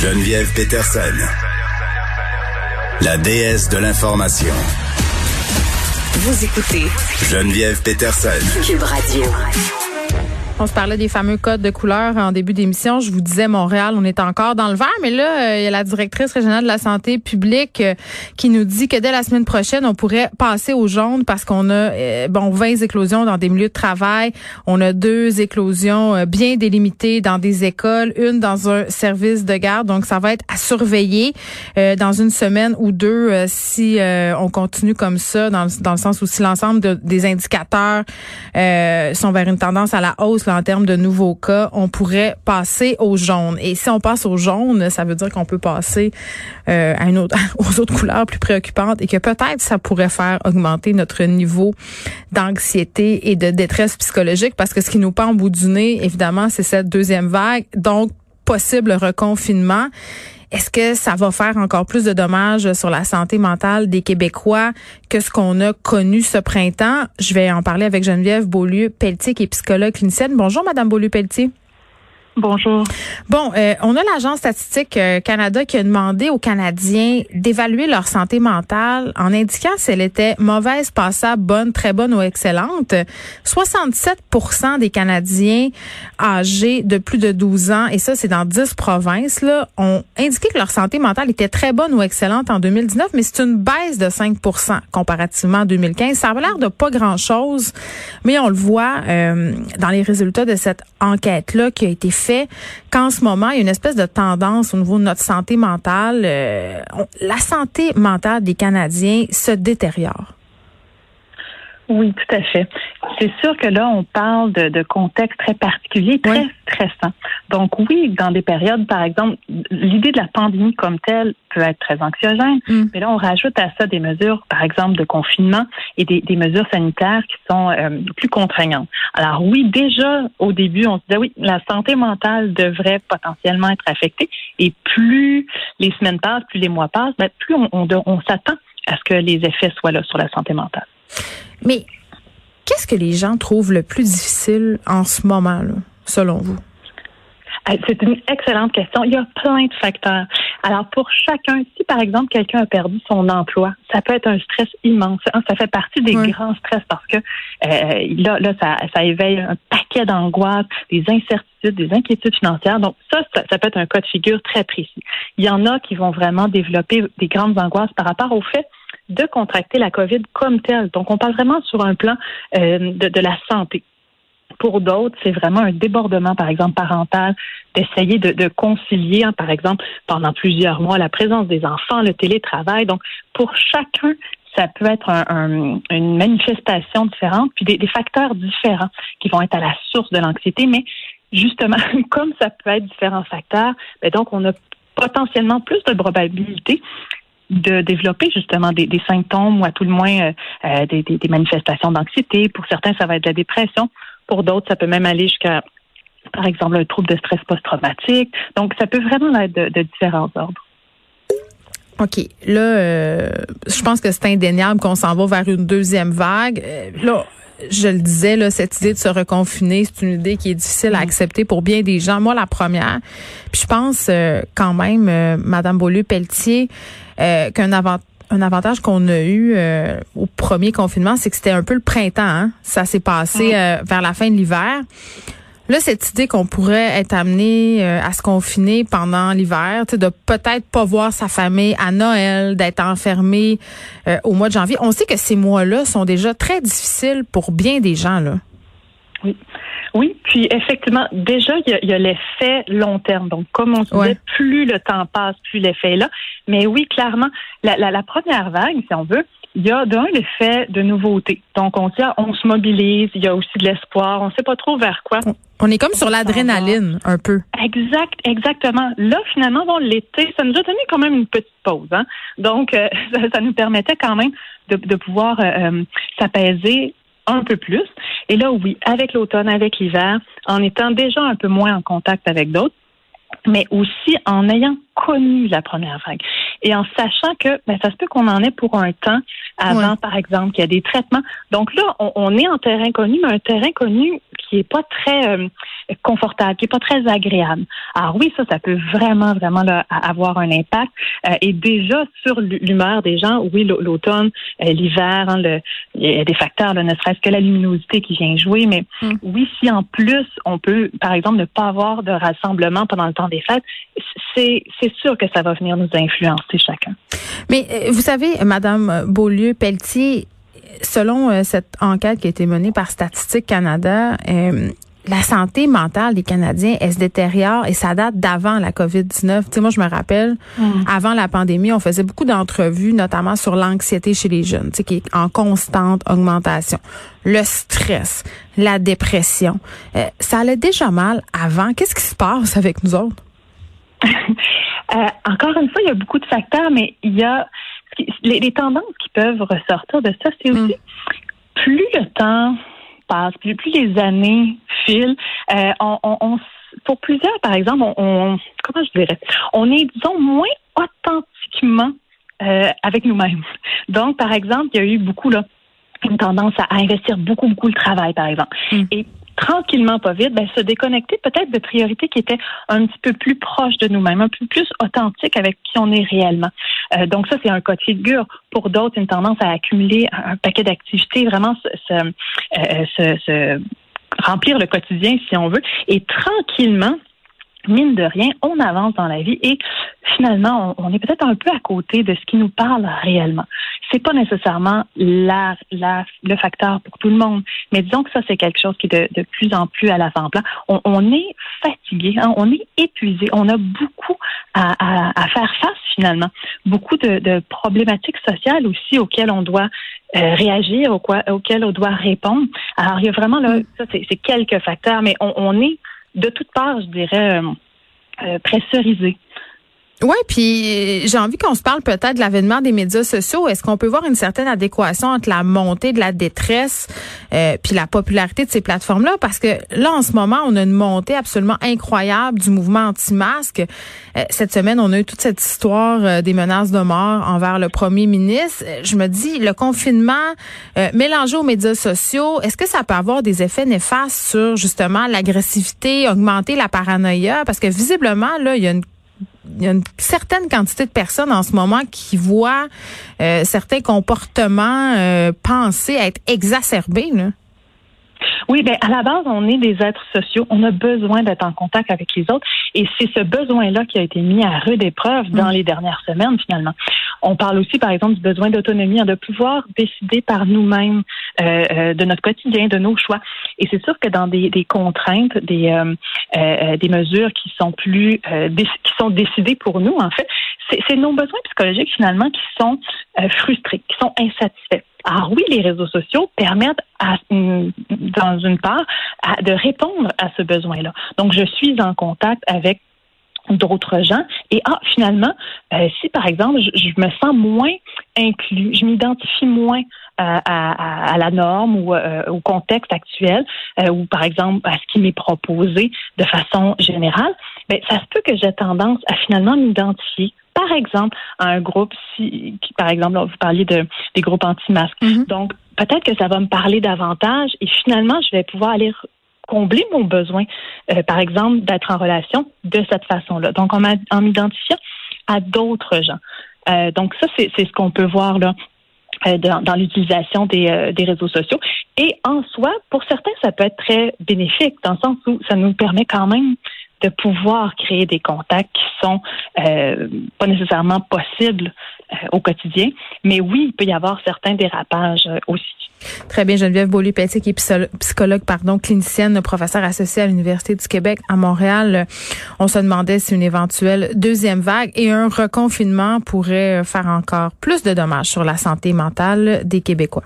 Geneviève Peterson, la déesse de l'information. Vous écoutez Geneviève Peterson. Cube Radio. On se parlait des fameux codes de couleur en début d'émission. Je vous disais Montréal, on est encore dans le vert, mais là, euh, il y a la directrice régionale de la santé publique euh, qui nous dit que dès la semaine prochaine, on pourrait passer au jaune parce qu'on a euh, bon 20 éclosions dans des milieux de travail, on a deux éclosions bien délimitées dans des écoles, une dans un service de garde, donc ça va être à surveiller dans une semaine ou deux si on continue comme ça dans, le sens où si l'ensemble des indicateurs sont vers une tendance à la hausse en termes de nouveaux cas, on pourrait passer au jaune. Et si on passe au jaune, ça veut dire qu'on peut passer euh, à une autre, aux autres couleurs plus préoccupantes et que peut-être ça pourrait faire augmenter notre niveau d'anxiété et de détresse psychologique parce que ce qui nous pend au bout du nez, évidemment, c'est cette deuxième vague. Donc, possible reconfinement. Est-ce que ça va faire encore plus de dommages sur la santé mentale des Québécois que ce qu'on a connu ce printemps? Je vais en parler avec Geneviève Beaulieu-Pelletier, qui est psychologue clinicienne. Bonjour, Madame Beaulieu-Pelletier. Bonjour. Bon, euh, on a l'Agence statistique euh, Canada qui a demandé aux Canadiens d'évaluer leur santé mentale en indiquant si elle était mauvaise, passable, bonne, très bonne ou excellente. 67% des Canadiens âgés de plus de 12 ans, et ça c'est dans 10 provinces, là, ont indiqué que leur santé mentale était très bonne ou excellente en 2019, mais c'est une baisse de 5% comparativement à 2015. Ça a l'air de pas grand-chose, mais on le voit euh, dans les résultats de cette enquête-là qui a été faite fait qu'en ce moment, il y a une espèce de tendance au niveau de notre santé mentale. Euh, la santé mentale des Canadiens se détériore. Oui, tout à fait. C'est sûr que là, on parle de, de contexte très particulier, très stressant. Donc oui, dans des périodes, par exemple, l'idée de la pandémie comme telle peut être très anxiogène, mm. mais là, on rajoute à ça des mesures, par exemple, de confinement et des, des mesures sanitaires qui sont euh, plus contraignantes. Alors oui, déjà au début, on se disait oui, la santé mentale devrait potentiellement être affectée, et plus les semaines passent, plus les mois passent, ben, plus on, on, on s'attend à ce que les effets soient là sur la santé mentale. Mais qu'est-ce que les gens trouvent le plus difficile en ce moment, là, selon vous? C'est une excellente question. Il y a plein de facteurs. Alors, pour chacun, si par exemple quelqu'un a perdu son emploi, ça peut être un stress immense. Ça fait partie des grands stress parce que euh, là, là ça, ça éveille un paquet d'angoisses, des incertitudes, des inquiétudes financières. Donc, ça, ça, ça, peut être un cas de figure très précis. Il y en a qui vont vraiment développer des grandes angoisses par rapport au fait de contracter la COVID comme telle. Donc, on parle vraiment sur un plan euh, de, la santé. Pour d'autres, c'est vraiment un débordement, par exemple, parental, d'essayer de, concilier, hein, par exemple, pendant plusieurs mois, la présence des enfants, le télétravail. Donc, pour chacun, ça peut être un, une manifestation différente, puis des, facteurs différents qui vont être à la source de l'anxiété. Mais justement, comme ça peut être différents facteurs, ben donc on a potentiellement plus de probabilité de développer justement des, symptômes ou à tout le moins euh, euh des, manifestations d'anxiété. Pour certains, ça va être de la dépression. Pour d'autres, ça peut même aller jusqu'à, par exemple, un trouble de stress post-traumatique. Donc, ça peut vraiment être de, différents ordres. OK. Là, euh, je pense que c'est indéniable qu'on s'en va vers une deuxième vague. Là, je le disais, là, cette idée de se reconfiner, c'est une idée qui est difficile à mm. accepter pour bien des gens. Moi, la première. Puis je pense euh, quand même, euh, Madame Beaulieu-Pelletier, euh, qu'un un avantage qu'on a eu au premier confinement, c'est que c'était un peu le printemps. Hein. Ça s'est passé vers la fin de l'hiver. Là, cette idée qu'on pourrait être amené euh, à se confiner pendant l'hiver, de peut-être pas voir sa famille à Noël, d'être enfermé euh, au mois de janvier. On sait que ces mois-là sont déjà très difficiles pour bien des gens. Là. Oui. Oui, puis effectivement, déjà, il y a, l'effet long terme. Donc, comme on disait, plus le temps passe, plus l'effet est là. Mais oui, clairement, la, la, la première vague, si on veut, il y a d'un l'effet de nouveauté. Donc, on dit, ah, on se mobilise, il y a aussi de l'espoir, on ne sait pas trop vers quoi. On est comme sur l'adrénaline, un peu. Exact, exactement. Là, finalement, bon, l'été, ça nous a donné quand même une petite pause. Hein? Donc, euh, ça, nous permettait quand même de, de pouvoir euh, euh, s'apaiser un peu plus. Et là, oui, avec l'automne, avec l'hiver, en étant déjà un peu moins en contact avec d'autres, mais aussi en ayant connu la première vague. et en sachant que ben, ça se peut qu'on en ait pour un temps avant, par exemple, qu'il y a des traitements. Donc là, on, est en terrain connu, mais un terrain connu qui est pas très euh, confortable, qui est pas très agréable. Alors oui, ça, ça peut vraiment, vraiment avoir un impact. Euh, et déjà sur l'humeur des gens, oui, l'automne, euh, l'hiver, hein, il y a des facteurs, ne serait-ce que la luminosité qui vient jouer, mais mm. oui, si en plus on peut, par exemple, ne pas avoir de rassemblement pendant le temps des fêtes, c'est sûr que ça va venir nous influencer chacun. Mais vous savez, Madame Beaulieu-Pelletier, selon cette enquête qui a été menée par Statistique Canada, la santé mentale des Canadiens, elle se détériore et ça date d'avant la COVID-19. Tu sais, moi, je me rappelle, mm. avant la pandémie, on faisait beaucoup d'entrevues, notamment sur l'anxiété chez les jeunes, tu sais, qui est en constante augmentation. Le stress, la dépression. Euh, ça allait déjà mal avant. Qu'est-ce qui se passe avec nous autres? euh, encore une fois, il y a beaucoup de facteurs, mais il y a les, tendances qui peuvent ressortir de ça, c'est mm. aussi plus le temps passe, plus, plus les années filent, euh, on, on, pour plusieurs, par exemple, on, comment je dirais, on est, disons, moins authentiquement euh, avec nous-mêmes. Donc, par exemple, il y a eu beaucoup là une tendance à, investir beaucoup, beaucoup le travail, par exemple. Mm. Et tranquillement, pas vite, ben, se déconnecter peut-être de priorités qui étaient un petit peu plus proches de nous-mêmes, un peu plus authentiques avec qui on est réellement. Euh, donc ça, c'est un cas de figure. Pour d'autres, une tendance à accumuler un, paquet d'activités, vraiment se, euh, se, se remplir le quotidien, si on veut, et tranquillement, mine de rien, on avance dans la vie et finalement, on, est peut-être un peu à côté de ce qui nous parle réellement. C'est pas nécessairement la, la, le facteur pour tout le monde, mais disons que ça, c'est quelque chose qui est de, de plus en plus à l'avant-plan. On, on, est fatigué, hein, on est épuisé, on a beaucoup à, à, à faire face finalement, beaucoup de, de, problématiques sociales aussi auxquelles on doit euh, réagir, auxquelles on doit répondre. Alors, il y a vraiment là, ça, c'est quelques facteurs, mais on, on est de toutes parts, je dirais, euh, euh pressurisé. Oui, puis j'ai envie qu'on se parle peut-être de l'avènement des médias sociaux. Est-ce qu'on peut voir une certaine adéquation entre la montée de la détresse euh, puis la popularité de ces plateformes-là? Parce que là, en ce moment, on a une montée absolument incroyable du mouvement anti-masque. Euh, cette semaine, on a eu toute cette histoire euh, des menaces de mort envers le premier ministre. Je me dis, le confinement mélangé aux médias sociaux, est-ce que ça peut avoir des effets néfastes sur justement l'agressivité, augmenter la paranoïa? Parce que visiblement, là, il y a une il y a une certaine quantité de personnes en ce moment qui voient euh, certains comportements euh, pensés être exacerbés. Là. Oui, ben à la base, on est des êtres sociaux. On a besoin d'être en contact avec les autres, et c'est ce besoin-là qui a été mis à rude épreuve dans mm. les dernières semaines, finalement. On parle aussi, par exemple, du besoin d'autonomie, hein, de pouvoir décider par nous-mêmes euh, euh, de notre quotidien, de nos choix. Et c'est sûr que dans des, des contraintes, des, euh, des mesures qui sont plus qui sont décidées pour nous, en fait, c'est nos besoins psychologiques finalement qui sont frustrés, qui sont insatisfaits. Alors oui, les réseaux sociaux permettent, à, dans une part, de répondre à ce besoin-là. Donc, je suis en contact avec d'autres gens. Et ah, finalement, euh, si par exemple, je, me sens moins inclus, je m'identifie moins à, à, à, la norme ou euh, au contexte actuel, euh, ou par exemple à ce qui m'est proposé de façon générale, ben, ça se peut que j'ai tendance à finalement m'identifier par exemple, à un groupe, si, qui, par exemple, vous parliez de, des groupes anti-masques. Mm-hmm. Donc, peut-être que ça va me parler davantage et finalement, je vais pouvoir aller combler mon besoin, euh, par exemple, d'être en relation de cette façon-là. Donc, en, en m'identifiant à d'autres gens. Euh, donc, ça, c'est ce qu'on peut voir là. Euh, dans, dans l'utilisation des, des réseaux sociaux. Et en soi, pour certains, ça peut être très bénéfique, dans le sens où ça nous permet quand même de pouvoir créer des contacts qui sont euh, pas nécessairement possibles euh, au quotidien. Mais oui, il peut y avoir certains dérapages euh, aussi. Très bien, Geneviève Beaulieu-Petit, qui est psychologue, pardon, clinicienne, professeure associée à l'Université du Québec à Montréal. On se demandait si une éventuelle deuxième vague et un reconfinement pourrait faire encore plus de dommages sur la santé mentale des Québécois.